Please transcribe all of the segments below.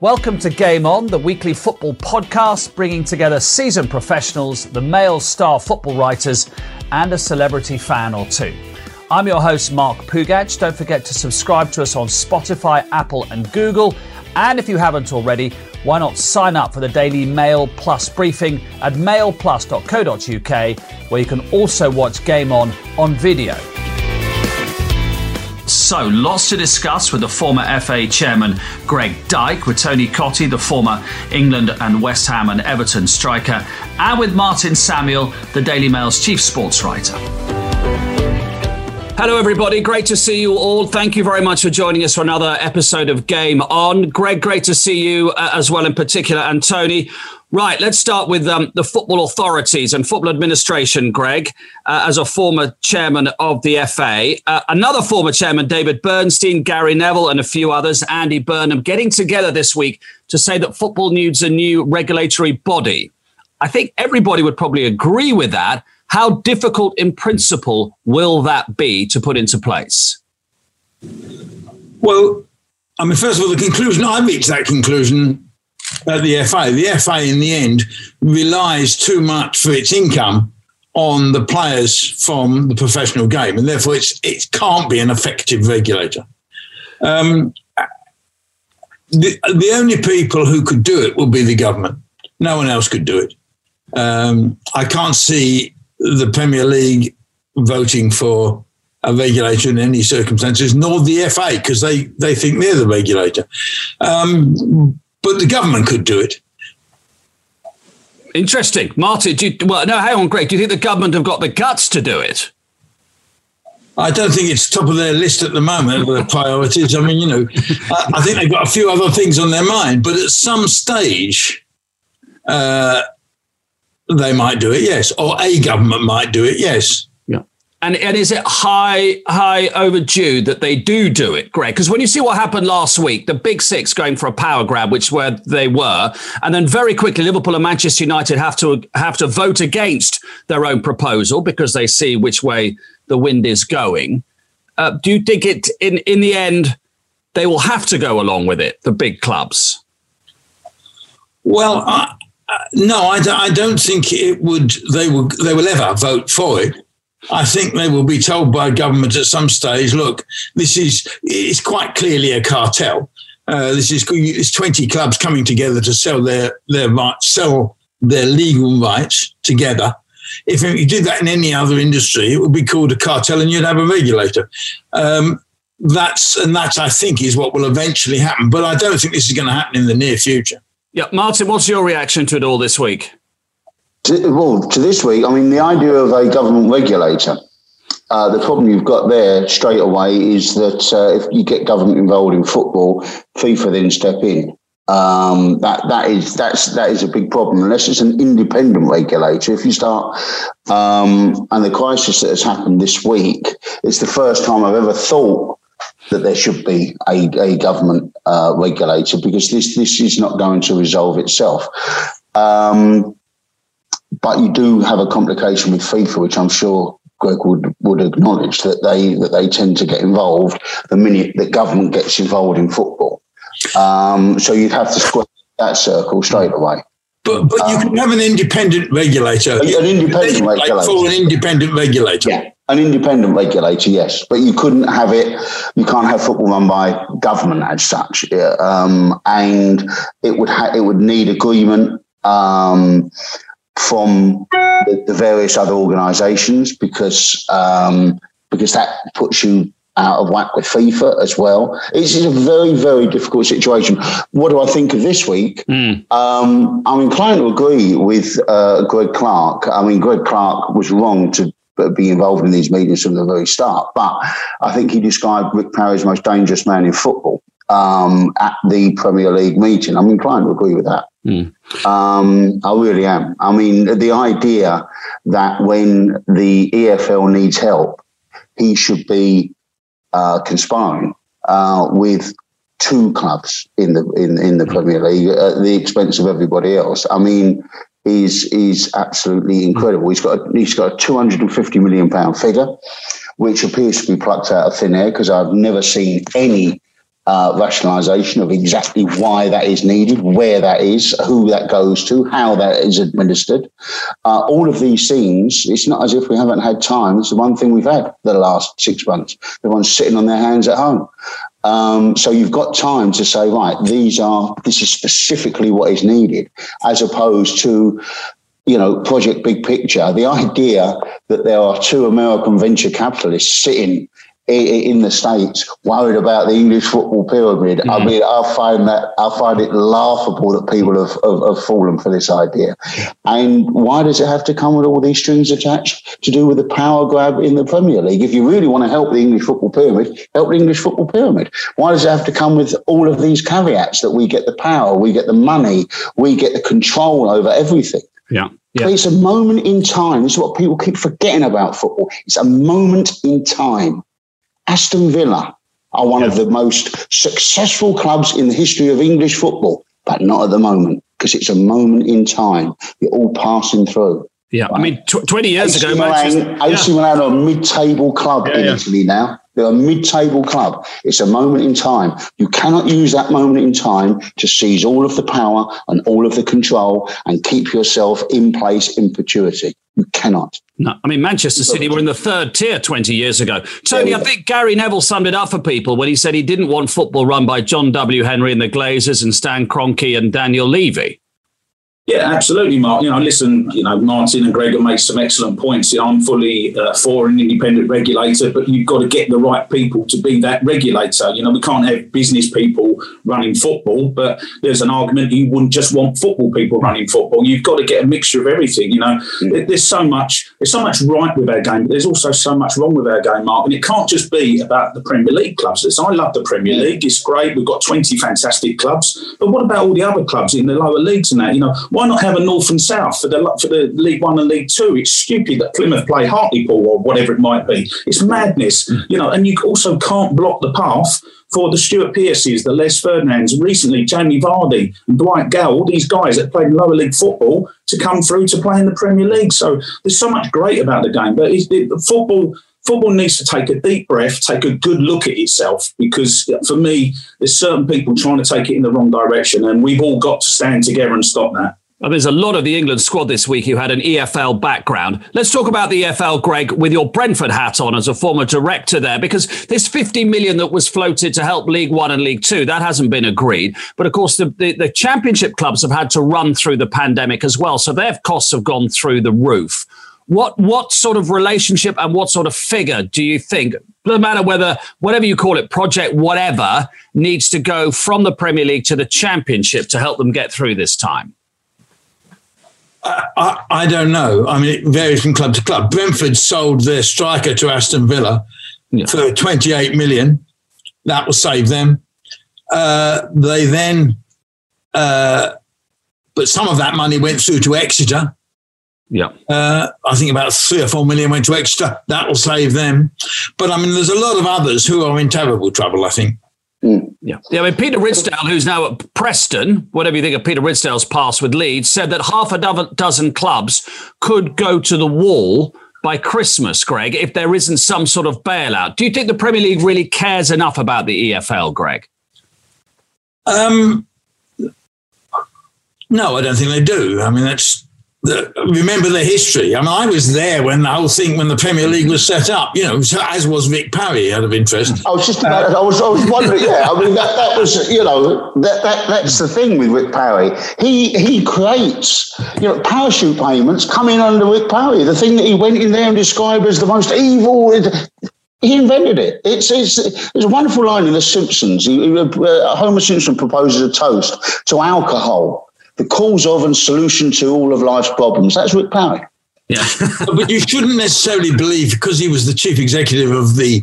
Welcome to Game On, the weekly football podcast bringing together seasoned professionals, the Mail star football writers, and a celebrity fan or two. I'm your host, Mark Pougatch. Don't forget to subscribe to us on Spotify, Apple, and Google. And if you haven't already, why not sign up for the daily Mail Plus briefing at mailplus.co.uk, where you can also watch Game On on video. So, lots to discuss with the former FA chairman Greg Dyke, with Tony Cottee, the former England and West Ham and Everton striker, and with Martin Samuel, the Daily Mail's chief sports writer. Hello, everybody. Great to see you all. Thank you very much for joining us for another episode of Game On. Greg, great to see you uh, as well, in particular, and Tony. Right, let's start with um, the football authorities and football administration, Greg, uh, as a former chairman of the FA. Uh, another former chairman, David Bernstein, Gary Neville, and a few others, Andy Burnham, getting together this week to say that football needs a new regulatory body. I think everybody would probably agree with that. How difficult, in principle, will that be to put into place? Well, I mean, first of all, the conclusion I reached that conclusion at the FA. The FA, in the end, relies too much for its income on the players from the professional game, and therefore it can't be an effective regulator. Um, the, the only people who could do it will be the government. No one else could do it. Um, I can't see the Premier League voting for a regulator in any circumstances, nor the FA, because they, they think they're the regulator. Um, but the government could do it. Interesting, Martin. Do you, well, no, hang on, Greg. Do you think the government have got the guts to do it? I don't think it's top of their list at the moment, the priorities. I mean, you know, I, I, think they've got a few other things on their mind, but at some stage, uh, they might do it, yes, or a government might do it, yes. Yeah. And, and is it high, high overdue that they do do it, Greg? Because when you see what happened last week, the big six going for a power grab, which where they were, and then very quickly Liverpool and Manchester United have to have to vote against their own proposal because they see which way the wind is going. Uh, do you think it in in the end they will have to go along with it, the big clubs? Well, no, I, I don't think it would. They will. They will ever vote for it. I think they will be told by government at some stage, look, this is it's quite clearly a cartel. Uh, this is it's 20 clubs coming together to sell their their rights, sell their legal rights together. If you did that in any other industry, it would be called a cartel, and you'd have a regulator. Um, that's and that I think is what will eventually happen. But I don't think this is going to happen in the near future. Yeah, Martin, what's your reaction to it all this week? to, well, to this week, I mean, the idea of a government regulator. Uh, the problem you've got there straight away is that uh, if you get government involved in football, FIFA then step in. Um, that that is that's that is a big problem unless it's an independent regulator. If you start um, and the crisis that has happened this week, it's the first time I've ever thought that there should be a, a government uh, regulator because this this is not going to resolve itself. Um, but you do have a complication with FIFA, which I'm sure Greg would, would acknowledge that they that they tend to get involved the minute that government gets involved in football. Um, so you'd have to square that circle straight away. But, but you um, can have an independent regulator. An independent regulator. For an independent regulator. Yeah, an independent regulator, yes. But you couldn't have it, you can't have football run by government as such. Um, and it would, ha- it would need agreement. Um, from the, the various other organisations because um, because that puts you out of whack with FIFA as well. It's a very, very difficult situation. What do I think of this week? Mm. Um, I'm inclined to agree with uh, Greg Clarke. I mean, Greg Clarke was wrong to be involved in these meetings from the very start, but I think he described Rick Parry's most dangerous man in football um, at the Premier League meeting. I'm inclined to agree with that. Mm. Um, I really am. I mean, the idea that when the EFL needs help, he should be uh, conspiring uh, with two clubs in the in, in the Premier League at the expense of everybody else. I mean, is is absolutely incredible. He's got a, he's got a 250 million pound figure. which appears to be plucked out of thin air because I've never seen any uh, rationalisation of exactly why that is needed, where that is, who that goes to, how that is administered. Uh, all of these things, it's not as if we haven't had time. It's the one thing we've had the last six months. Everyone's sitting on their hands at home. Um, so you've got time to say, right, these are, this is specifically what is needed, as opposed to you know, project big picture, the idea that there are two American venture capitalists sitting in the states worried about the English football pyramid. Mm. I mean, I find that I find it laughable that people have, have, have, fallen for this idea. And why does it have to come with all these strings attached to do with the power grab in the Premier League? If you really want to help the English football pyramid, help the English football pyramid. Why does it have to come with all of these caveats that we get the power, we get the money, we get the control over everything? Yeah. Yeah. It's a moment in time. This is what people keep forgetting about football. It's a moment in time. Aston Villa are one yeah. of the most successful clubs in the history of English football, but not at the moment because it's a moment in time. You're all passing through. Yeah, right? I mean, tw- 20 years AC ago, Milan, Manchester, AC yeah. Milan are a mid-table club yeah, in Italy now. They're a mid-table club. It's a moment in time. You cannot use that moment in time to seize all of the power and all of the control and keep yourself in place in perpetuity. You cannot. No, I mean Manchester City were in the third tier 20 years ago. Tony, I think Gary Neville summed it up for people when he said he didn't want football run by John W. Henry and the Glazers and Stan Kroenke and Daniel Levy. Yeah, absolutely, Mark. You know, listen, you know, Martin and Greg have made some excellent points. You know, I'm fully uh, for an independent regulator, but you've got to get the right people to be that regulator. You know, we can't have business people running football, but there's an argument you wouldn't just want football people running football. You've got to get a mixture of everything. You know, mm. there's so much, there's so much right with our game, but there's also so much wrong with our game, Mark. And it can't just be about the Premier League clubs. I love the Premier League; it's great. We've got 20 fantastic clubs, but what about all the other clubs in the lower leagues and that? You know why not have a North and South for the for the League One and League Two? It's stupid that Plymouth play Hartlepool or whatever it might be. It's madness, mm. you know. And you also can't block the path for the Stuart Pearces, the Les Ferdinands, recently Jamie Vardy and Dwight Gayle, all these guys that played lower league football to come through to play in the Premier League. So there's so much great about the game, but it, it, football football needs to take a deep breath, take a good look at itself, because for me, there's certain people trying to take it in the wrong direction, and we've all got to stand together and stop that. Well, there's a lot of the England squad this week who had an EFL background. Let's talk about the EFL, Greg, with your Brentford hat on as a former director there, because this 50 million that was floated to help League One and League Two, that hasn't been agreed. But of course, the, the, the championship clubs have had to run through the pandemic as well. So their costs have gone through the roof. What what sort of relationship and what sort of figure do you think, no matter whether whatever you call it, project whatever, needs to go from the Premier League to the Championship to help them get through this time? I, I, don't know. I mean, it varies from club to club. Brentford sold their striker to Aston Villa yeah. for 28 million. That will save them. Uh, they then, uh, but some of that money went through to Exeter yeah. Uh, I think about three or four million went to Exeter. That will save them. But I mean, there's a lot of others who are in terrible trouble, I think. Mm. Yeah. yeah. I mean, Peter Ridsdale, who's now at Preston, whatever you think of Peter Ridsdale's past with Leeds, said that half a dozen clubs could go to the wall by Christmas, Greg, if there isn't some sort of bailout. Do you think the Premier League really cares enough about the EFL, Greg? Um, no, I don't think they do. I mean, that's remember the history. I mean, I was there when the whole thing, when the Premier League was set up, you know, as was Rick Parry, out of interest. I was just about, I was, I was wondering, yeah, I mean, that, that was, you know, that, that that's the thing with Rick Parry. He, he creates, you know, parachute payments coming under Rick Parry. The thing that he went in there and described as the most evil, he invented it. It's, it's, there's a wonderful line in The Simpsons. Uh, Homer Simpson proposes a toast to alcohol the cause of and solution to all of life's problems. That's Rick Parry. Yeah. but you shouldn't necessarily believe because he was the chief executive of the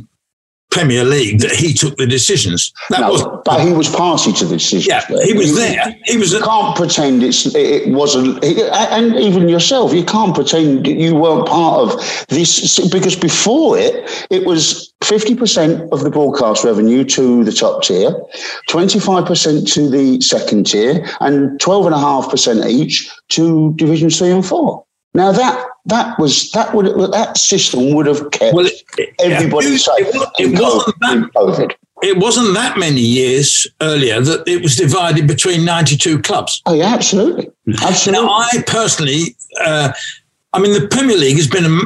Premier League that he took the decisions. That no, was, but he was party to the decisions. Yeah, he was there. He was. You can't pretend it's it wasn't, and even yourself, you can't pretend you weren't part of this because before it, it was fifty percent of the broadcast revenue to the top tier, twenty five percent to the second tier, and twelve and a half percent each to divisions three and four. Now that that was that would that system would have kept well, it, everybody yeah, safe. It, it, wasn't that, COVID. It wasn't that many years earlier that it was divided between 92 clubs. Oh yeah, absolutely, absolutely. Now, I personally, uh, I mean, the Premier League has been a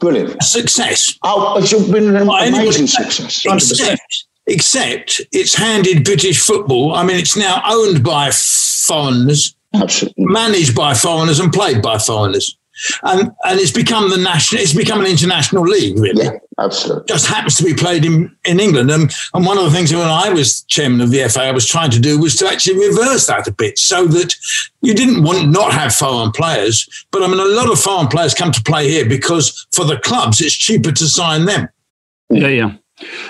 brilliant success. Oh, it's been an amazing success. Except, except it's handed British football. I mean, it's now owned by foreigners, Absolutely. managed by foreigners, and played by foreigners. And and it's become the national. It's become an international league, really. Yeah, absolutely. Just happens to be played in, in England. And and one of the things when I was chairman of the FA, I was trying to do was to actually reverse that a bit, so that you didn't want not have foreign players. But I mean, a lot of foreign players come to play here because for the clubs, it's cheaper to sign them. Yeah, yeah.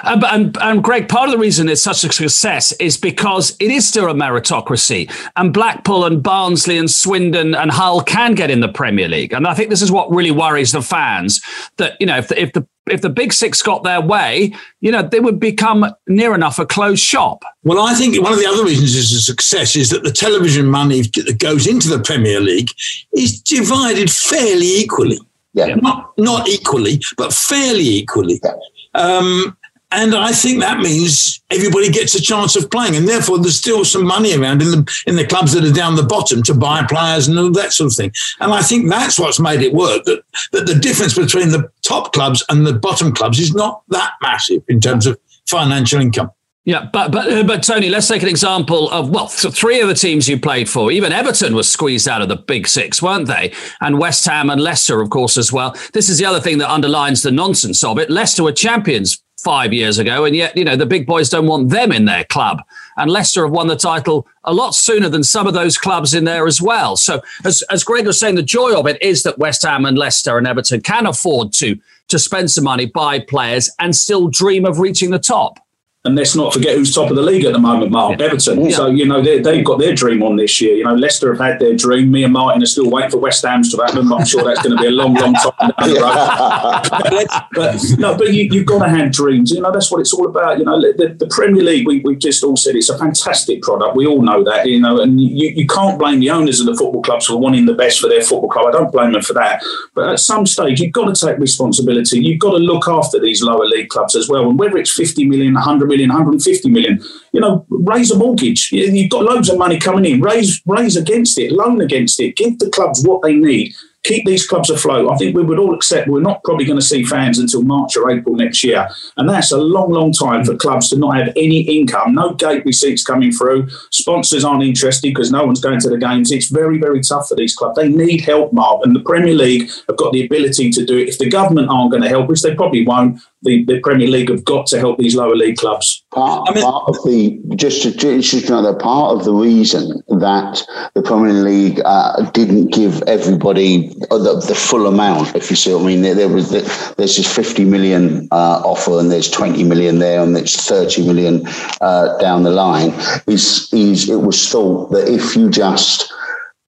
And, and, and, Greg, part of the reason it's such a success is because it is still a meritocracy, and Blackpool and Barnsley and Swindon and Hull can get in the Premier League, and I think this is what really worries the fans. That you know, if the, if the if the Big Six got their way, you know, they would become near enough a closed shop. Well, I think one of the other reasons it's a success is that the television money that goes into the Premier League is divided fairly equally. Yeah. Not not equally, but fairly equally. Yeah. Um, and I think that means everybody gets a chance of playing, and therefore there's still some money around in the in the clubs that are down the bottom to buy players and all that sort of thing. And I think that's what's made it work. That that the difference between the top clubs and the bottom clubs is not that massive in terms of financial income. Yeah, but but uh, but Tony, let's take an example of well, three of the teams you played for. Even Everton was squeezed out of the Big Six, weren't they? And West Ham and Leicester, of course, as well. This is the other thing that underlines the nonsense of it. Leicester were champions five years ago, and yet you know the big boys don't want them in their club. And Leicester have won the title a lot sooner than some of those clubs in there as well. So, as as Greg was saying, the joy of it is that West Ham and Leicester and Everton can afford to to spend some money, buy players, and still dream of reaching the top. And let's not forget who's top of the league at the moment, Mark yeah. Everton. Yeah. So you know they, have got their dream on this year. You know Leicester have had their dream. Me and Martin are still waiting for West Ham's to happen. I'm sure that's going to be a long, long time down the road. but, no, but you, have got to have dreams. You know that's what it's all about. You know the, the Premier League. We, have just all said it's a fantastic product. We all know that. You know, and you, you can't blame the owners of the football clubs for wanting the best for their football club. I don't blame them for that. But at some stage, you've got to take responsibility. You've got to look after these lower league clubs as well. And whether it's 50 million, 100 million, 150 million. You know, raise a mortgage. You've got loads of money coming in. Raise, raise against it. Loan against it. Give the clubs what they need keep these clubs afloat. I think we would all accept we're not probably going to see fans until March or April next year. And that's a long, long time for clubs to not have any income, no gate receipts coming through. Sponsors aren't interested because no one's going to the games. It's very, very tough for these clubs. They need help, Mark. And the Premier League have got the ability to do it. If the government aren't going to help, which they probably won't, the, the Premier League have got to help these lower league clubs. Part, I mean, part of the just to, just another part of the reason that the Premier League uh, didn't give everybody the, the, full amount, if you see what I mean. There, there was the, there's this 50 million uh, offer, and there's 20 million there, and there's 30 million uh, down the line. Is is it was thought that if you just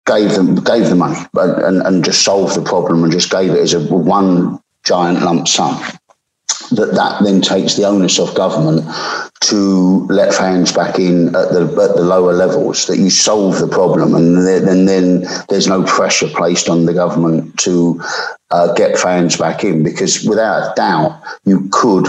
gave them gave the money and, and just solved the problem and just gave it as a one giant lump sum that that then takes the onus off government to let fans back in at the at the lower levels. That you solve the problem, and then, and then there's no pressure placed on the government to uh, get fans back in. Because without a doubt, you could.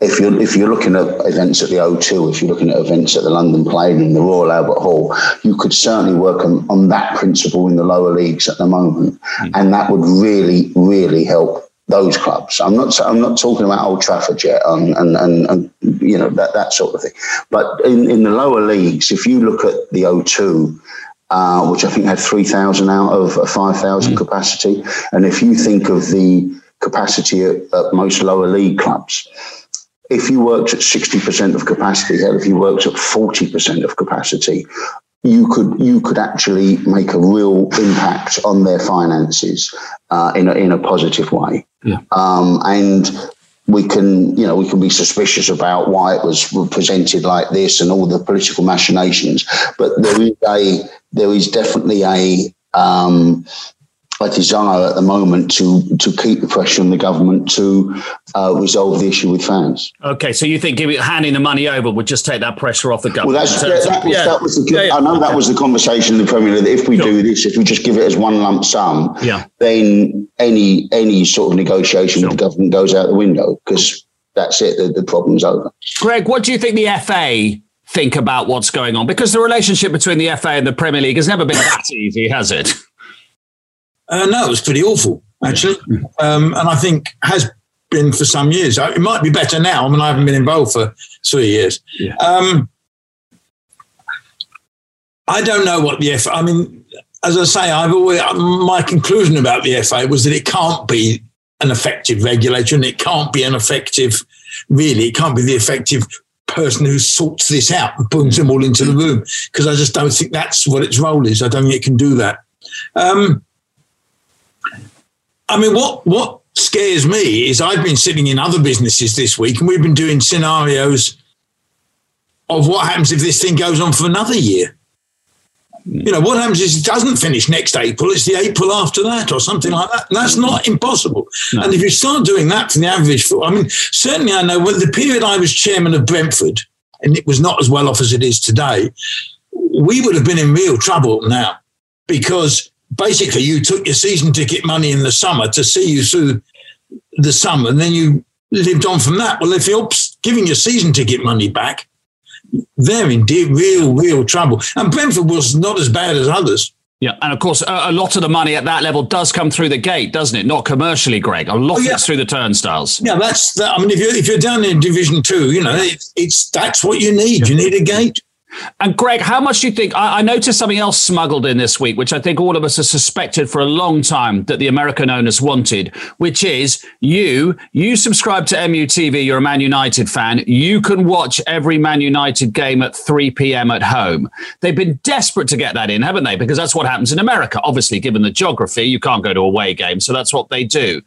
If you're if you're looking at events at the O2, if you're looking at events at the London Palladium, and the Royal Albert Hall, you could certainly work on, on that principle in the lower leagues at the moment, mm. and that would really really help those clubs. I'm not. I'm not talking about Old Trafford yet, and and, and, and you know that that sort of thing. But in, in the lower leagues, if you look at the O2, uh, which I think had three thousand out of a five thousand mm. capacity, and if you think of the capacity at, at most lower league clubs. If you worked at 60% of capacity, hell, if you worked at 40% of capacity, you could you could actually make a real impact on their finances uh, in a, in a positive way. Yeah. Um, and we can you know we can be suspicious about why it was presented like this and all the political machinations, but there is a there is definitely a um, a desire at the moment to to keep the pressure on the government to uh, resolve the issue with fans. Okay, so you think giving handing the money over would just take that pressure off the government? Well, that's, yeah, that was, yeah. that was the, yeah, I know that was the conversation in the Premier League. That if we sure. do this, if we just give it as one lump sum, yeah. then any any sort of negotiation sure. with the government goes out the window because that's it. The, the problem's over. Greg, what do you think the FA think about what's going on? Because the relationship between the FA and the Premier League has never been that easy, has it? Uh, no, it was pretty awful, actually. Um, and I think has been for some years. It might be better now. I mean, I haven't been involved for three years. Yeah. Um, I don't know what the FA, I mean, as I say, I've always, my conclusion about the FA was that it can't be an effective regulator and it can't be an effective, really, it can't be the effective person who sorts this out and brings them all into the room because I just don't think that's what its role is. I don't think it can do that. Um, I mean, what what scares me is I've been sitting in other businesses this week and we've been doing scenarios of what happens if this thing goes on for another year. Hmm. You know, what happens is it doesn't finish next April, it's the April after that or something like that. And that's hmm. not impossible. No. And if you start doing that for the average, I mean, certainly I know when the period I was chairman of Brentford, and it was not as well off as it is today, we would have been in real trouble now because basically you took your season ticket money in the summer to see you through the summer, and then you lived on from that. Well, if you're giving your season ticket money back, they're in deep, real, real trouble. And Brentford was not as bad as others. Yeah, and of course, a, a, lot of the money at that level does come through the gate, doesn't it? Not commercially, Greg. A lot oh, yeah. through the turnstiles. Yeah, that's. That. I mean, if you're if you're down in Division Two, you know, it's, it's that's what you need. You need a gate. And Greg, how much do you think? I, I, noticed something else smuggled in this week, which I think all of us have suspected for a long time that the American owners wanted, which is you. You subscribe to MUTV. You're a Man United fan. You can watch every Man United game at 3 p.m. at home. They've been desperate to get that in, haven't they? Because that's what happens in America. Obviously, given the geography, you can't go to away games, so that's what they do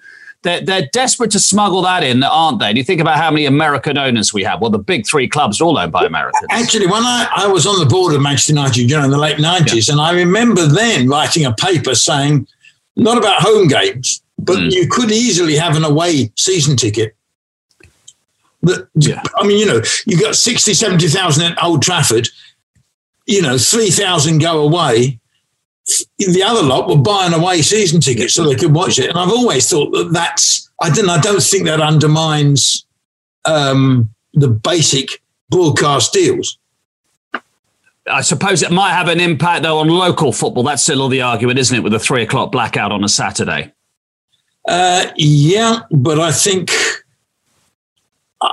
they're, they're desperate to smuggle that in, aren't they? And you think about how many American owners we have. Well, the big three clubs are all owned by Americans. Actually, when I, I was on the board of Manchester United you know, in the late 90s, yeah. and I remember then writing a paper saying, not about home games, but mm. you could easily have an away season ticket. But, yeah. I mean, you know, you got 60, 70,000 at Old Trafford, you know, 3,000 go away the other lot were buying away season tickets so they could watch it. And I've always thought that that's, I don't, I don't think that undermines um, the basic broadcast deals. I suppose it might have an impact though on local football. That's still all the argument, isn't it, with a three o'clock blackout on a Saturday? Uh, yeah, but I think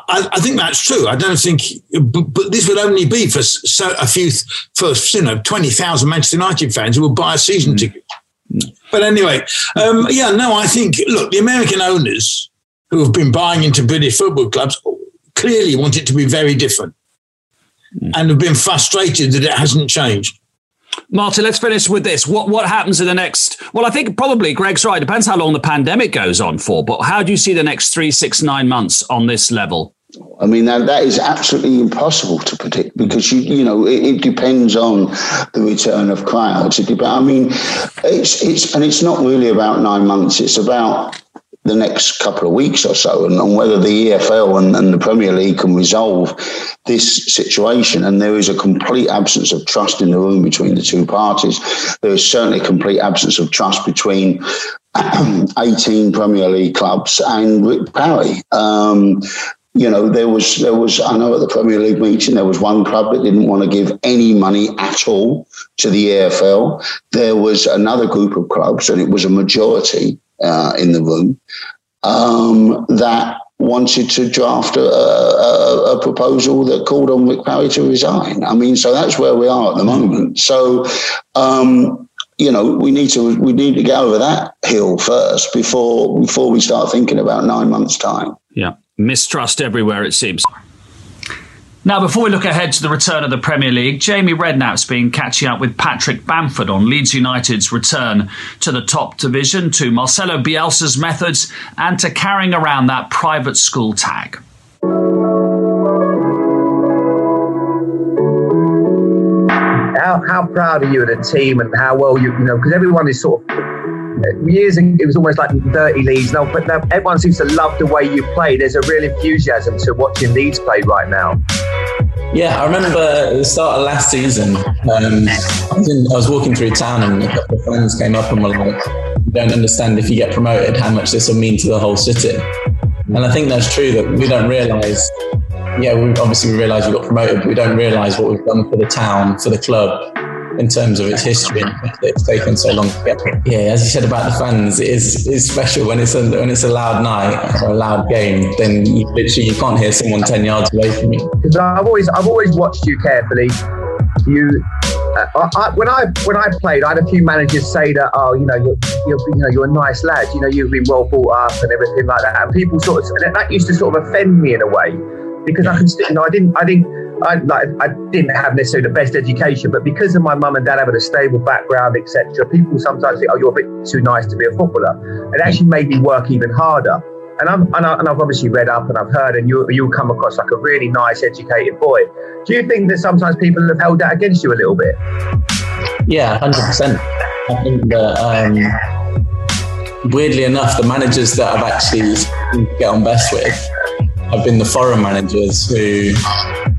I, I, think that's true. I don't think, but, but, this would only be for so a few, for you know, twenty thousand Manchester United fans who will buy a season mm. ticket. But anyway, um, yeah, no, I think look, the American owners who have been buying into British football clubs clearly want it to be very different, mm. and have been frustrated that it hasn't changed. Martin, let's finish with this. What what happens in the next? Well, I think probably Greg's right. It depends how long the pandemic goes on for. But how do you see the next three, six, nine months on this level? I mean that that is absolutely impossible to predict because you you know it, it depends on the return of crowds. It I mean, it's it's and it's not really about nine months. It's about the next couple of weeks or so and, and whether the EFL and, and, the Premier League can resolve this situation. And there is a complete absence of trust in the room between the two parties. There is certainly a complete absence of trust between 18 Premier League clubs and Rick Parry. Um, you know, there was there was I know at the Premier League meeting there was one club that didn't want to give any money at all to the EFL. There was another group of clubs, and it was a majority uh, in the room um, that wanted to draft a, a, a, proposal that called on Rick Parry to resign. I mean, so that's where we are at the moment. So, um, you know, we need to we need to get over that hill first before before we start thinking about nine months' time. Yeah, mistrust everywhere it seems. Now, before we look ahead to the return of the Premier League, Jamie Redknapp's been catching up with Patrick Bamford on Leeds United's return to the top division, to Marcelo Bielsa's methods, and to carrying around that private school tag. How, how proud are you of the team and how well you, you know, because everyone is sort of years ago, it was almost like dirty Leeds. Now, but now everyone seems to love the way you play. There's a real enthusiasm to watching Leeds play right now. Yeah, I remember the start of last season, um, I, was in, I, was walking through town and a couple of friends came up and were like, "You don't understand if you get promoted, how much this will mean to the whole city." And I think that's true that we don't realise. Yeah, we obviously we realise we got promoted, but we don't realise what we've done for the town, for the club, in terms of its history it's taken so long to get yeah as you said about the fans it is is special when it's a when it's a loud night or a loud game then you literally you can't hear someone 10 yards away from you. Because I've always I've always watched you carefully. You uh, I, when I when I played, I had a few managers say that, oh, you know, you're, you're you know you're a nice lad, you know, you've been well brought up and everything like that, and people sort of that used to sort of offend me in a way because I can, still, you know, I didn't I didn't I, like, I didn't have necessarily the best education, but because of my mum and dad having a stable background, etc., people sometimes think, "Oh, you're a bit too nice to be a footballer." It actually made me work even harder. And, I'm, and, I, have obviously read up and I've heard, and you you'll come across like a really nice, educated boy. Do you think that sometimes people have held that against you a little bit? Yeah, hundred percent. I think that um, weirdly enough, the managers that I've actually get on best with have been the foreign managers who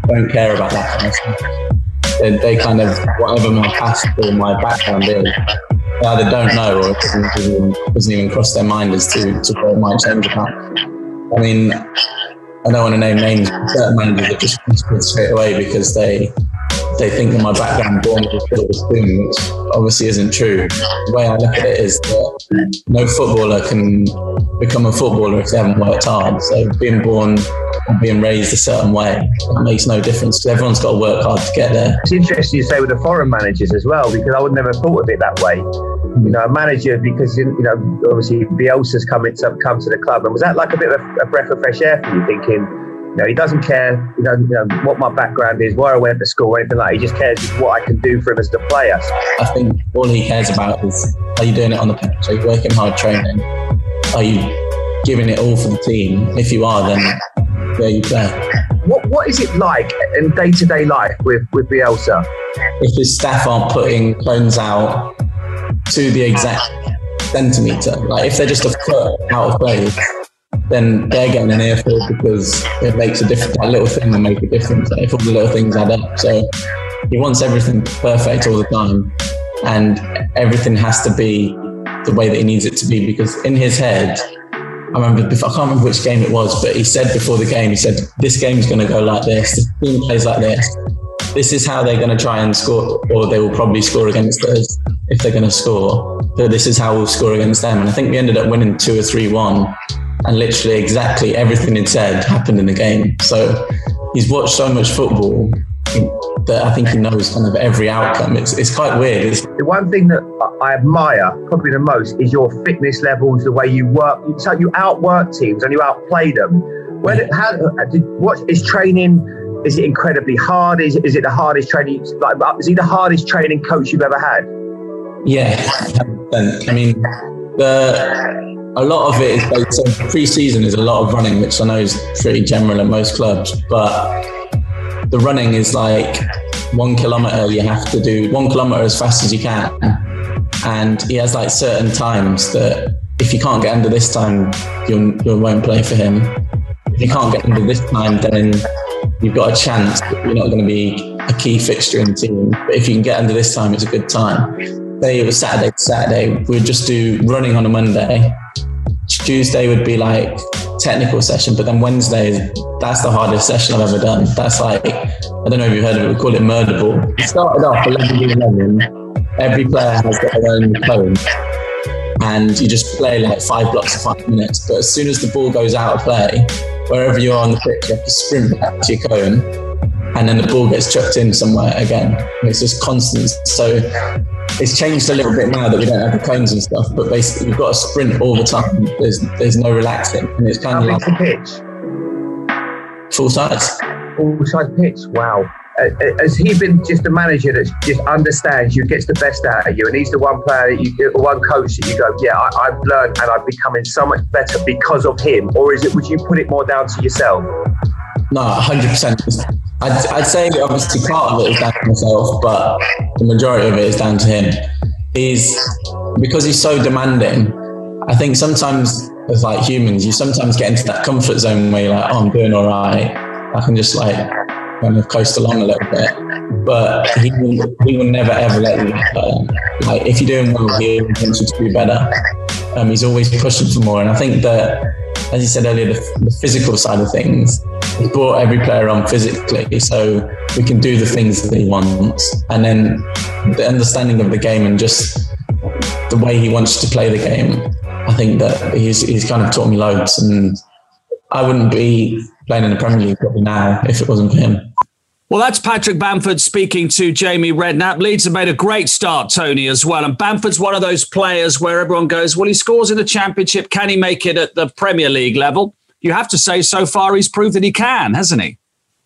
don't care about that kind of stuff. They, they kind of, whatever my past or my background is, they either don't know or it doesn't, even, doesn't even cross their mind as to, to what might change about. I mean, I don't want to name names, certain managers that just straight away because they they think that my background born with a silver spoon, which obviously isn't true. The way I look at it is that no footballer can become a footballer if they haven't worked hard. So being born and being raised a certain way it makes no difference because everyone's got to work hard to get there. It's interesting you say with the foreign managers as well because I would never thought of it that way. You know, a manager because you know obviously Bielsa's come to come to the club and was that like a bit of a breath of fresh air for you thinking? You know, he doesn't care, you know, you know, what my background is, where I went to school, or anything like that. He just cares what I can do for him as the player. I think all he cares about is are you doing it on the pitch? Are you working hard training? Are you giving it all for the team? If you are, then there you play. What What is it like in day to day life with, with Bielsa? If his staff aren't putting clones out to the exact centimetre, like if they're just a foot out of place, then they're getting an earful because it makes a difference. That little thing will make a difference if all the little things add up. So he wants everything perfect all the time, and everything has to be the way that he needs it to be because in his head. I remember, I can't remember which game it was, but he said before the game, he said, This game's going to go like this. The team plays like this. This is how they're going to try and score, or they will probably score against us if they're going to score. But this is how we'll score against them. And I think we ended up winning two or three one and literally exactly everything he said happened in the game. So he's watched so much football that I think he knows kind of every outcome. It's, it's quite weird. It's- the one thing that I admire probably the most is your fitness levels, the way you work. So you outwork teams and you outplay them. When how, uh, what is training? Is it incredibly hard? Is, is it the hardest training? Like, uh, is he the hardest training coach you've ever had? Yeah, I mean, the a lot of it is based on pre-season is a lot of running, which I know is pretty general at most clubs, but the running is like one kilometer you have to do one kilometer as fast as you can. And he has like certain times that if you can't get under this time, you you won't play for him. If you can't get under this time, then you've got a chance you're not going to be a key fixture in the team. But if you can get under this time, it's a good time. Say it was Saturday to Saturday, we'd just do running on a Monday Tuesday would be like technical session, but then Wednesday, is that's the hardest session I've ever done. That's like, I don't know if you've heard of it, we call it murder ball. It started off 11 11. Every player has their own cone. And you just play like five blocks of five minutes. But as soon as the ball goes out of play, wherever you are on the pitch, you have to sprint back to your cone. And then the ball gets chucked in somewhere again. It's just constant. So it's changed a little bit now that we don't have the cones and stuff, but basically we've got to sprint all the time. There's there's no relaxing, and it's kind How of like the pitch. Full size. Full size pitch. Wow. Uh, uh, has he been just a manager that just understands you, gets the best out of you, and he's the one player that you, one coach that you go, yeah, I, I've learned and I'm becoming so much better because of him, or is it? Would you put it more down to yourself? No, hundred percent. I'd, I'd say obviously part of it is down to myself, but the majority of it is down to him. He's because he's so demanding, I think sometimes as like humans, you sometimes get into that comfort zone where you're like, oh, I'm doing all right. I can just like kind of coast along a little bit. But he will, he will never ever let you down. Like if you're doing well, he wants you to do better. Um, he's always pushing for more. And I think that, as you said earlier, the, the physical side of things, brought every player on physically so we can do the things that he wants. And then the understanding of the game and just the way he wants to play the game I think that he's he's kind of taught me loads, and I wouldn't be playing in the Premier League probably now if it wasn't for him. Well, that's Patrick Bamford speaking to Jamie Redknapp. Leeds have made a great start, Tony, as well. And Bamford's one of those players where everyone goes, well, he scores in the Championship. Can he make it at the Premier League level? You have to say, so far, he's proved that he can, hasn't he?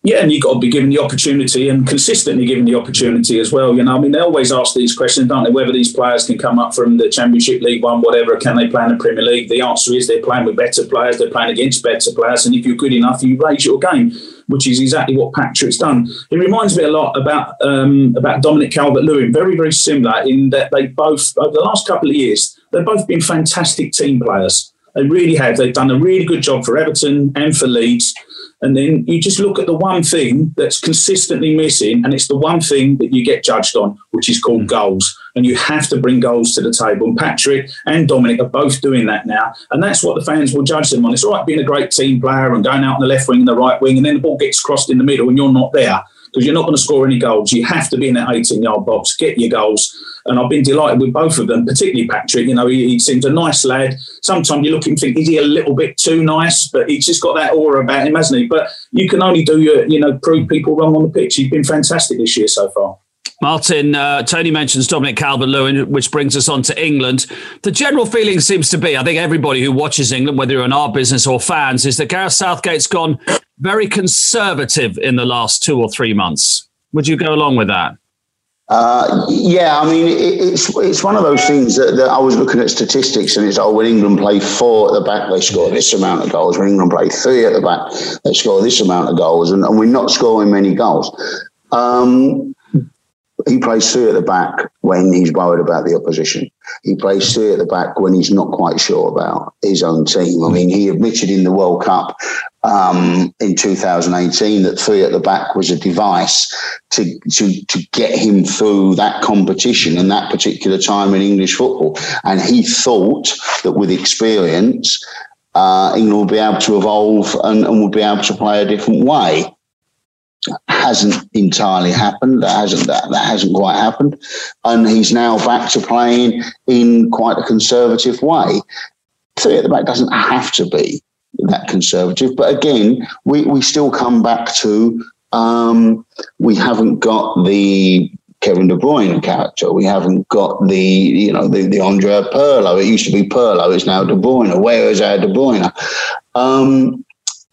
yeah, and you've got to be given the opportunity and consistently given the opportunity as well. You know, I mean, they always ask these questions, don't they? Whether these players can come up from the Championship League One, whatever, can they play in the Premier League? The answer is they're playing with better players, they're playing against better players, and if you're good enough, you raise your game, which is exactly what Patrick's done. It reminds me a lot about um, about Dominic Calvert-Lewin. Very, very similar in that they both over the last couple of years they've both been fantastic team players. They really have. They've done a really good job for Everton and for Leeds. And then you just look at the one thing that's consistently missing, and it's the one thing that you get judged on, which is called mm. goals. And you have to bring goals to the table. And Patrick and Dominic are both doing that now. And that's what the fans will judge them on. It's all right being a great team player and going out on the left wing and the right wing, and then the ball gets crossed in the middle and you're not there because you're not going to score any goals. You have to be in that 18 yard box, get your goals. And I've been delighted with both of them, particularly Patrick. You know, he, he seems a nice lad. Sometimes you look and think, is he a little bit too nice? But he's just got that aura about him, hasn't he? But you can only do your, you know, prove people wrong on the pitch. He's been fantastic this year so far. Martin, uh, Tony mentions Dominic Calvert Lewin, which brings us on to England. The general feeling seems to be, I think everybody who watches England, whether you're in our business or fans, is that Gareth Southgate's gone very conservative in the last two or three months. Would you go along with that? Uh, yeah, I mean, it, it's it's one of those things that, that, I was looking at statistics, and it's oh, when England play four at the back, they score this amount of goals. When England play three at the back, they score this amount of goals, and, and we're not scoring many goals. Um, he plays three at the back when he's worried about the opposition. He plays three at the back when he's not quite sure about his own team. I mean, he admitted in the World Cup um, in 2018 that three at the back was a device to, to, to get him through that competition and that particular time in English football. And he thought that with experience, uh, England would be able to evolve and, and would be able to play a different way hasn't entirely happened. That hasn't that, that hasn't quite happened, and he's now back to playing in quite a conservative way. Three at the back doesn't have to be that conservative, but again, we we still come back to um, we haven't got the Kevin De Bruyne character. We haven't got the, you know, the, the Andrea Pirlo. It used to be Pirlo, it's now De Bruyne. Where is our De Bruyne? Um,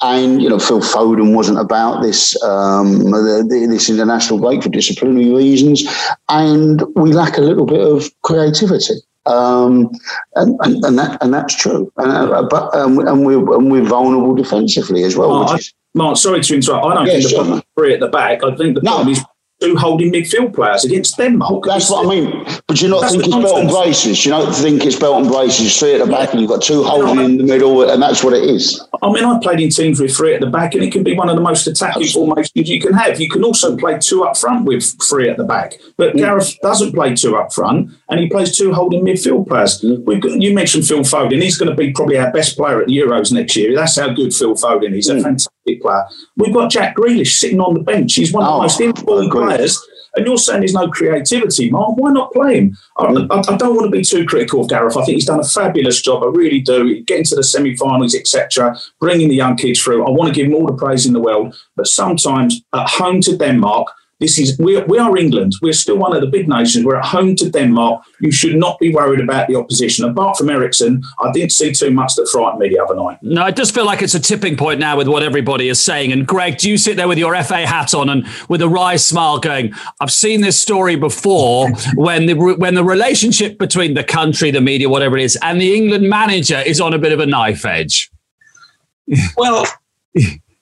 and you know, Phil Foden wasn't about this um, this international break for disciplinary reasons, and we lack a little bit of creativity. Um, and, and, and, that and that's true. Uh, but um, and we're and we're vulnerable defensively as well. Mark, is, Mark sorry to interrupt. I don't think the problem three at the back. I think the no. problem is two holding midfield players against Denmark. That's what I mean. But you not think it's belt and braces. You don't think it's belt and braces. Three at the back, and you've got two holding in the middle, and that's what it is. I mean, I played in teams with three at the back, and it can be one of the most attacking formations you can have. You can also play two up front with three at the back. But mm. Gareth doesn't play two up front, and he plays two holding midfield players. Mm. We've got, you mentioned Phil Foden. He's going to be probably our best player at the Euros next year. That's how good Phil Foden is. Mm. A fantastic player. We've got Jack Grealish sitting on the bench. He's one of the oh, most informed players and you're saying there's no creativity, Mark. Why not play him? I, I, mm. I, don't want to be too critical of Gareth. I think he's done a fabulous job. I really do. Getting to the semi-finals, etc., bringing the young kids through. I want to give him all the praise in the world. But sometimes at home to Denmark, this is we, we are England. We're still one of the big nations. We're at home to Denmark. You should not be worried about the opposition. Apart from Eriksen, I didn't see too much that frightened me the other night. No, I just feel like it's a tipping point now with what everybody is saying. And Greg, do you sit there with your FA hat on and with a wry smile, going, "I've seen this story before when the when the relationship between the country, the media, whatever it is, and the England manager is on a bit of a knife edge." Well.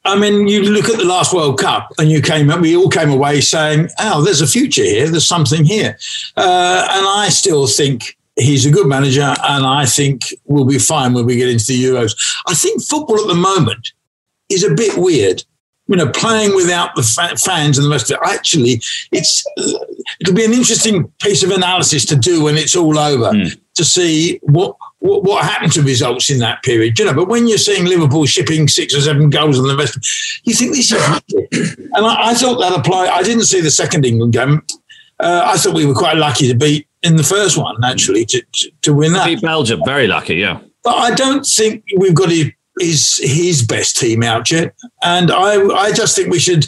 I mean, you look at the last World Cup, and you came. And we all came away saying, "Oh, there's a future here. There's something here," uh, and I still think he's a good manager, and I think we'll be fine when we get into the Euros. I think football at the moment is a bit weird. You know, playing without the fa- fans and the rest of it. Actually, it's it'll be an interesting piece of analysis to do when it's all over mm. to see what, what, what happened to results in that period. You know, but when you're seeing Liverpool shipping six or seven goals and the rest, you think this is. and I, I, thought that applied. I didn't see the second England game. Uh, I thought we were quite lucky to beat in the first one, actually, to, to, to win that. Beat Belgium, very lucky, yeah. But I don't think we've got his, his, his best team out yet. And I, I just think we should,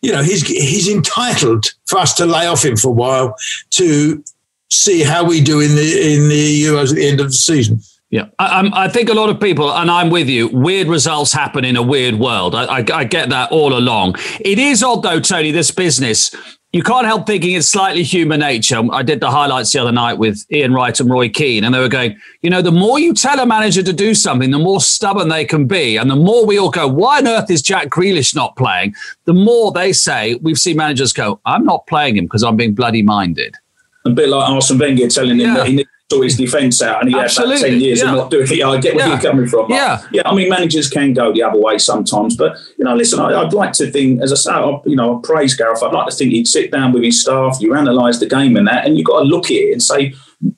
you know, he's, he's entitled for us to lay off him for a while to see how we do in the, in the Euros at the end of the season. Yeah, I, I, think a lot of people, and I'm with you, weird results happen in a weird world. I, I, I get that all along. It is odd, though, Tony, this business you can't help thinking it's slightly human nature. I did the highlights the other night with Ian Wright and Roy Keane, and they were going, you know, the more you tell a manager to do something, the more stubborn they can be. And the more we all go, why on earth is Jack Grealish not playing? The more they say, we've seen managers go, I'm not playing him because I'm being bloody minded. A bit like Arsene Wenger telling him yeah. that he needs to sort his defence out, and he Absolutely. had about ten years yeah. of not doing it. Yeah, I get where yeah. you're coming from. Yeah, yeah. I mean, managers can go the other way sometimes, but you know, listen, I, would like to think, as I say, I, you know, I praise Gareth. I'd like to think he'd sit down with his staff, you analyse the game and that, and you've got to look at it and say.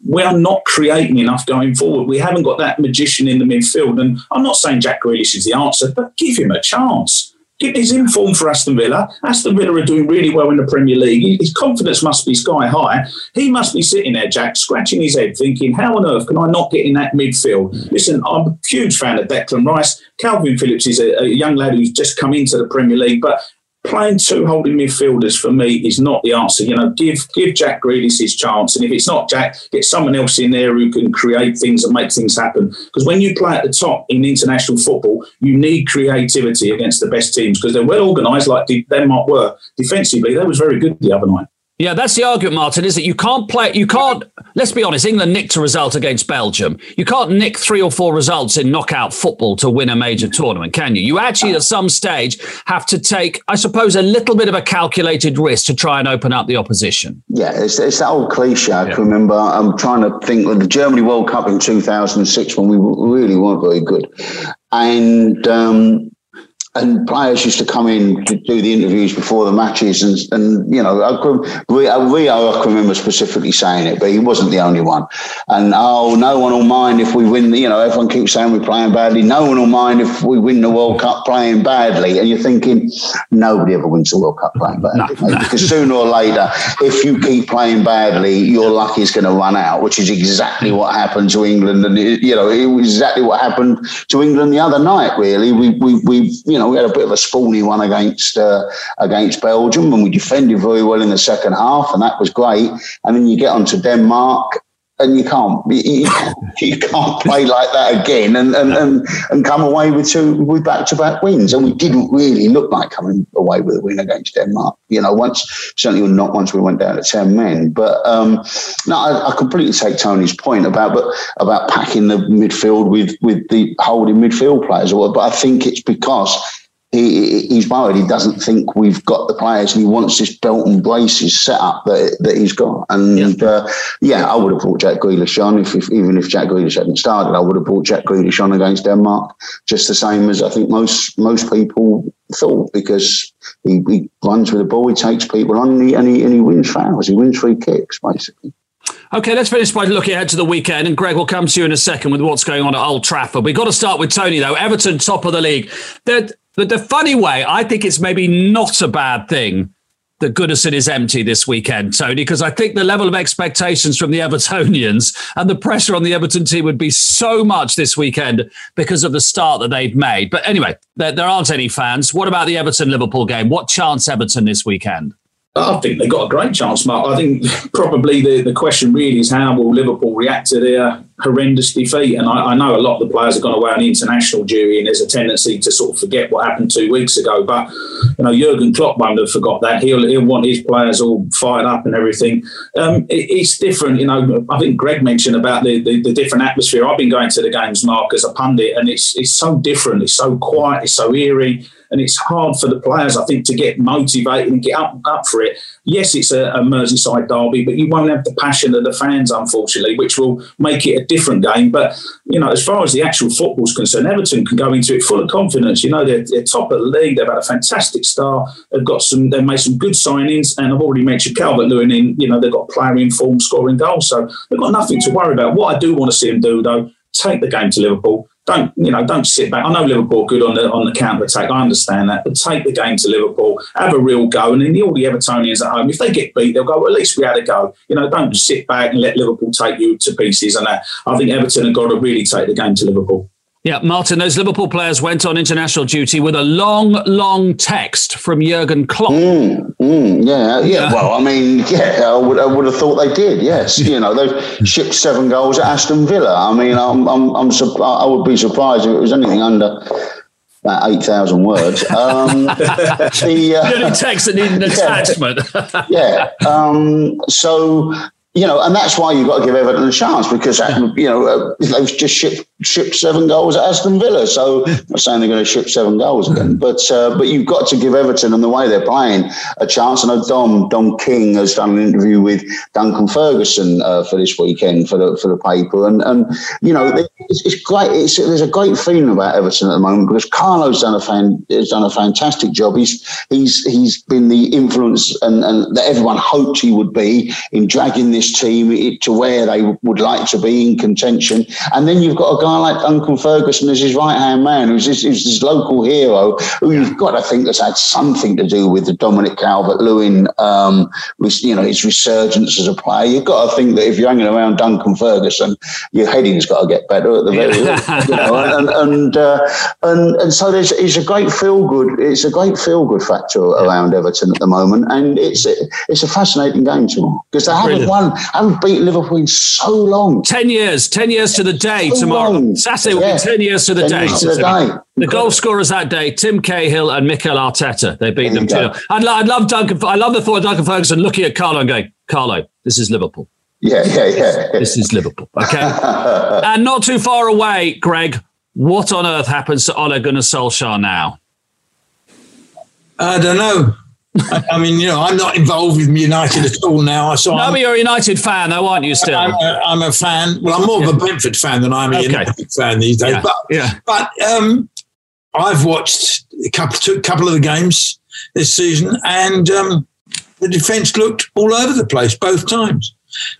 We are not creating enough going forward. We haven't got that magician in the midfield. And I'm not saying Jack Grealish is the answer, but give him a chance He's in form for Aston Villa. Aston Villa are doing really well in the Premier League. His confidence must be sky high. He must be sitting there, Jack, scratching his head, thinking, how on earth can I not get in that midfield? Listen, I'm a huge fan of Declan Rice. Kalvin Phillips is a, a young lad who's just come into the Premier League, but playing two holding midfielders for me is not the answer. You know, give give Jack Grealish his chance, and if it's not Jack, get someone else in there who can create things and make things happen. Because when you play at the top in international football, you need creativity against the best teams because they're well organised, like Denmark were defensively. That was very good the other night. Yeah, that's the argument, Martin, is that you can't play, you can't, let's be honest, England nicked a result against Belgium. You can't nick three or four results in knockout football to win a major tournament, can you? You actually, at some stage, have to take, I suppose, a little bit of a calculated risk to try and open up the opposition. Yeah, it's, it's that old cliche. I can remember, I'm trying to think of the Germany World Cup in 2006 when we really weren't very good. And, um, and players used to come in to do the interviews before the matches, and, and you know, I could, Rio, uh, I can remember specifically saying it, but he wasn't the only one. And oh, no one will mind if we win. You know, everyone keeps saying we're playing badly. No one will mind if we win the World Cup playing badly. And you're thinking, nobody ever wins the World Cup playing badly, no, no. because sooner or later, if you keep playing badly, your luck is going to run out, which is exactly what happened to England, and you know, it was exactly what happened to England the other night. Really, we we we you know, we had a bit of a spawny one against uh, against Belgium, and we defended very well in the second half, and that was great. And then you get on to Denmark, and you can't you, you, can't play like that again and, and, and, and come away with two with back to back wins. And we didn't really look like coming away with a win against Denmark. You know, once certainly not once we went down to ten men. But um, no, I, I, completely take Tony's point about but about packing the midfield with with the holding midfield players. But I think it's because he, he's worried. He doesn't think we've got the players, and he wants this belt and braces set up that that he's got. And yeah, uh, yeah I would have brought Jack Grealish on if, if, even if Jack Grealish hadn't started. I would have brought Jack Grealish on against Denmark, just the same as I think most most people thought, because he, he runs with the ball, he takes people on, and he, and he, and he wins fouls. He wins free kicks, basically. Okay, let's finish by looking ahead to the weekend. And Greg will come to you in a second with what's going on at Old Trafford. We've got to start with Tony, though. Everton, top of the league. They're, but the funny way, I think it's maybe not a bad thing that Goodison is empty this weekend, Tony, because I think the level of expectations from the Evertonians and the pressure on the Everton team would be so much this weekend because of the start that they've made. But anyway, there, there aren't any fans. What about the Everton Liverpool game? What chance Everton this weekend? I think they've got a great chance, Mark. I think probably the, the question really is how will Liverpool react to their horrendous defeat? And I, I know a lot of the players have gone away on international duty, and there's a tendency to sort of forget what happened two weeks ago. But you know, Jurgen Klopp won't have forgot that. He'll he'll want his players all fired up and everything. Um, it, it's different, you know. I think Greg mentioned about the, the, the different atmosphere. I've been going to the games, Mark, as a pundit, and it's it's so different. It's so quiet. It's so eerie and it's hard for the players, I think, to get motivated and get up up for it. Yes, it's a, a Merseyside derby, but you won't have the passion of the fans, unfortunately, which will make it a different game. But you know, as far as the actual football's concerned, Everton can go into it full of confidence. You know, they're, they're top of the league. They've had a fantastic start. They've got some. They've made some good signings, and I've already mentioned Calvert Lewin. In you know, they've got player in form, scoring goals, so they've got nothing to worry about. What I do want to see them do, though, take the game to Liverpool. Don't you know? Don't sit back. I know Liverpool good on the on the counter attack. I understand that, but take the game to Liverpool. Have a real go, and then all the Evertonians at home, if they get beat, they'll go. Well, at least we had a go. You know, don't sit back and let Liverpool take you to pieces. And that, I think Everton have got to really take the game to Liverpool. Yeah, Martin, those Liverpool players went on international duty with a long, long text from Jurgen Klopp. Mm, mm, yeah, yeah, Well, I mean, yeah, I would, I would have thought they did. Yes, you know, they've shipped seven goals at Aston Villa. I mean, I'm, I'm, I'm I would be surprised if it was anything under about 8,000 words. Um, the, uh, the only text that needed an attachment. yeah. Um, so, you know, and that's why you've got to give Everton a chance because, you know, uh, they've just shipped shipped seven goals at Aston Villa. So I'm not saying they're going to ship seven goals again, but uh, but you've got to give Everton and the way they're playing a chance. I know Dom Dom King has done an interview with Duncan Ferguson uh, for this weekend for the for the paper, and and you know it's, it's great. It's, there's a great feeling about Everton at the moment because Carlo's done a fan, has done a fantastic job. He's he's he's been the influence and, and that everyone hoped he would be in dragging this team to where they would like to be in contention, and then you've got a guy guy like Duncan Ferguson as his right hand man, who's his, who's this local hero, who you've got to think has had something to do with the Dominic Calvert Lewin, um, you know, his resurgence as a player. You've got to think that if you're hanging around Duncan Ferguson, your heading's got to get better at the very least. you know, and and, uh, and and so there's it's a great feel good. It's a great feel good factor around Everton at the moment, and it's it's a fascinating game tomorrow because they haven't Brilliant. won, haven't beaten Liverpool in so long. Ten years, ten years to the day so tomorrow. Long. Saturday will yeah. be 10 years to the day. To the, day. the goal scorers that day, Tim Cahill and Mikel Arteta. They beat them 2 I'd, I love Duncan. I love the thought of Duncan Ferguson looking at Carlo and going, Carlo, this is Liverpool. Yeah, yeah, yeah. This is Liverpool. Okay. and not too far away, Greg, what on earth happens to Ole Gunnar Solskjaer now? I don't know. I, mean, you know, I'm not involved with United at all now. So no, I'm, but you're a United fan, though, aren't you? Still, I'm a, I'm a fan. Well, I'm more of a Brentford fan than I'm a okay. United fan these days. Yeah. But yeah. but um, I've watched a couple, a couple of the games this season, and um, the defence looked all over the place both times.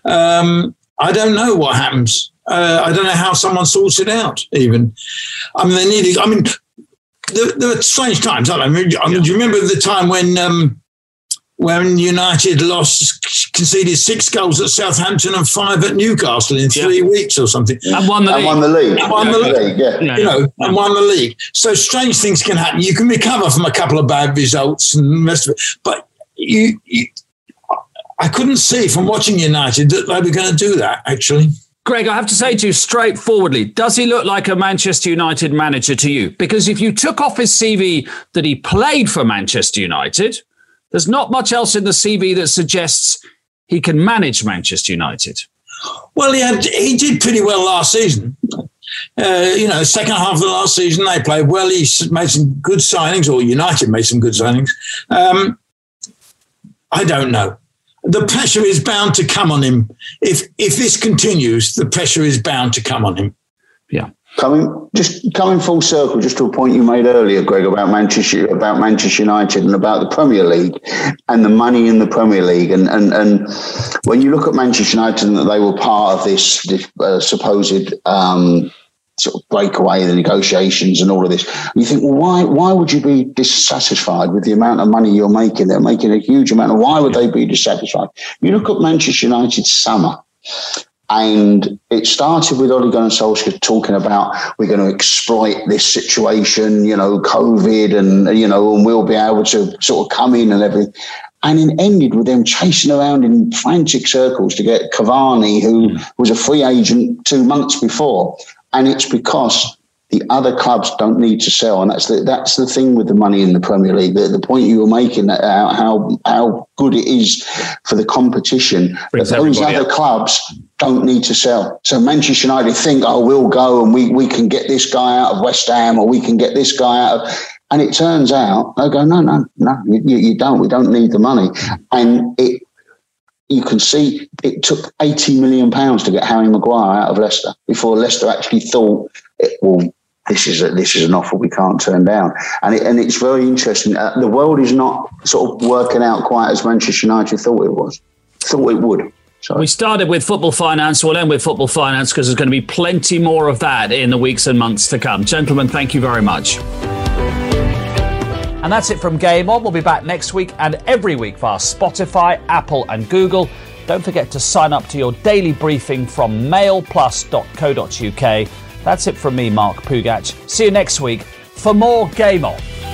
Um, I don't know what happens. Uh, I don't know how someone sorts it out. Even, I mean, they needed. I mean, there, there were strange times. I mean, I mean, do you remember the time when um, when United lost, conceded six goals at Southampton and five at Newcastle in three yeah. weeks or something, and won the and league. Won the league. And won the league. Yeah. You know, and won the league. So strange things can happen. You can recover from a couple of bad results and the rest of it, but you, you I couldn't see from watching United that they were going to do that. Actually. Greg, I have to say to you straightforwardly, does he look like a Manchester United manager to you? Because if you took off his CV that he played for Manchester United, there's not much else in the CV that suggests he can manage Manchester United. Well, he, had, he did pretty well last season. Uh, you know, second half of the last season, they played well. He made some good signings, or United made some good signings. Um, I don't know the pressure is bound to come on him. If if this continues, the pressure is bound to come on him. Yeah. Coming just coming full circle, just to a point you made earlier, Greg, about Manchester about Manchester United and about the Premier League and the money in the Premier League, and and and when you look at Manchester United and that they were part of this, this uh, supposed um, sort of break away the negotiations and all of this. You think, well, why why would you be dissatisfied with the amount of money you're making? They're making a huge amount. Of, why would they be dissatisfied? You look at Manchester United's summer. And it started with Ole Gunnar Solskjaer talking about we're going to exploit this situation, you know, COVID, and you know, and we'll be able to sort of come in and everything. And it ended with them chasing around in frantic circles to get Cavani, who was a free agent two months before and it's because the other clubs don't need to sell, and that's the that's the thing with the money in the Premier League. The, the point you were making that uh, how how good it is for the competition Brings that those other up. clubs don't need to sell. So Manchester United think, oh, we'll go and we we can get this guy out of West Ham, or we can get this guy out of And it turns out they go, no, no, no, you, you don't. We don't need the money. And it, you can see it took 80 million pounds to get Harry Maguire out of Leicester before Leicester actually thought, well, this is a, this is an offer we can't turn down. And it, and it's very interesting. Uh, the world is not sort of working out quite as Manchester United thought it was, thought it would. Sorry. We started with football finance. We'll end with football finance because there's going to be plenty more of that in the weeks and months to come. Gentlemen, thank you very much. And that's it from Game On. We'll be back next week and every week via Spotify, Apple, and Google. Don't forget to sign up to your daily briefing from mailplus.co.uk. That's it from me, Mark Pougatch. See you next week for more Game On.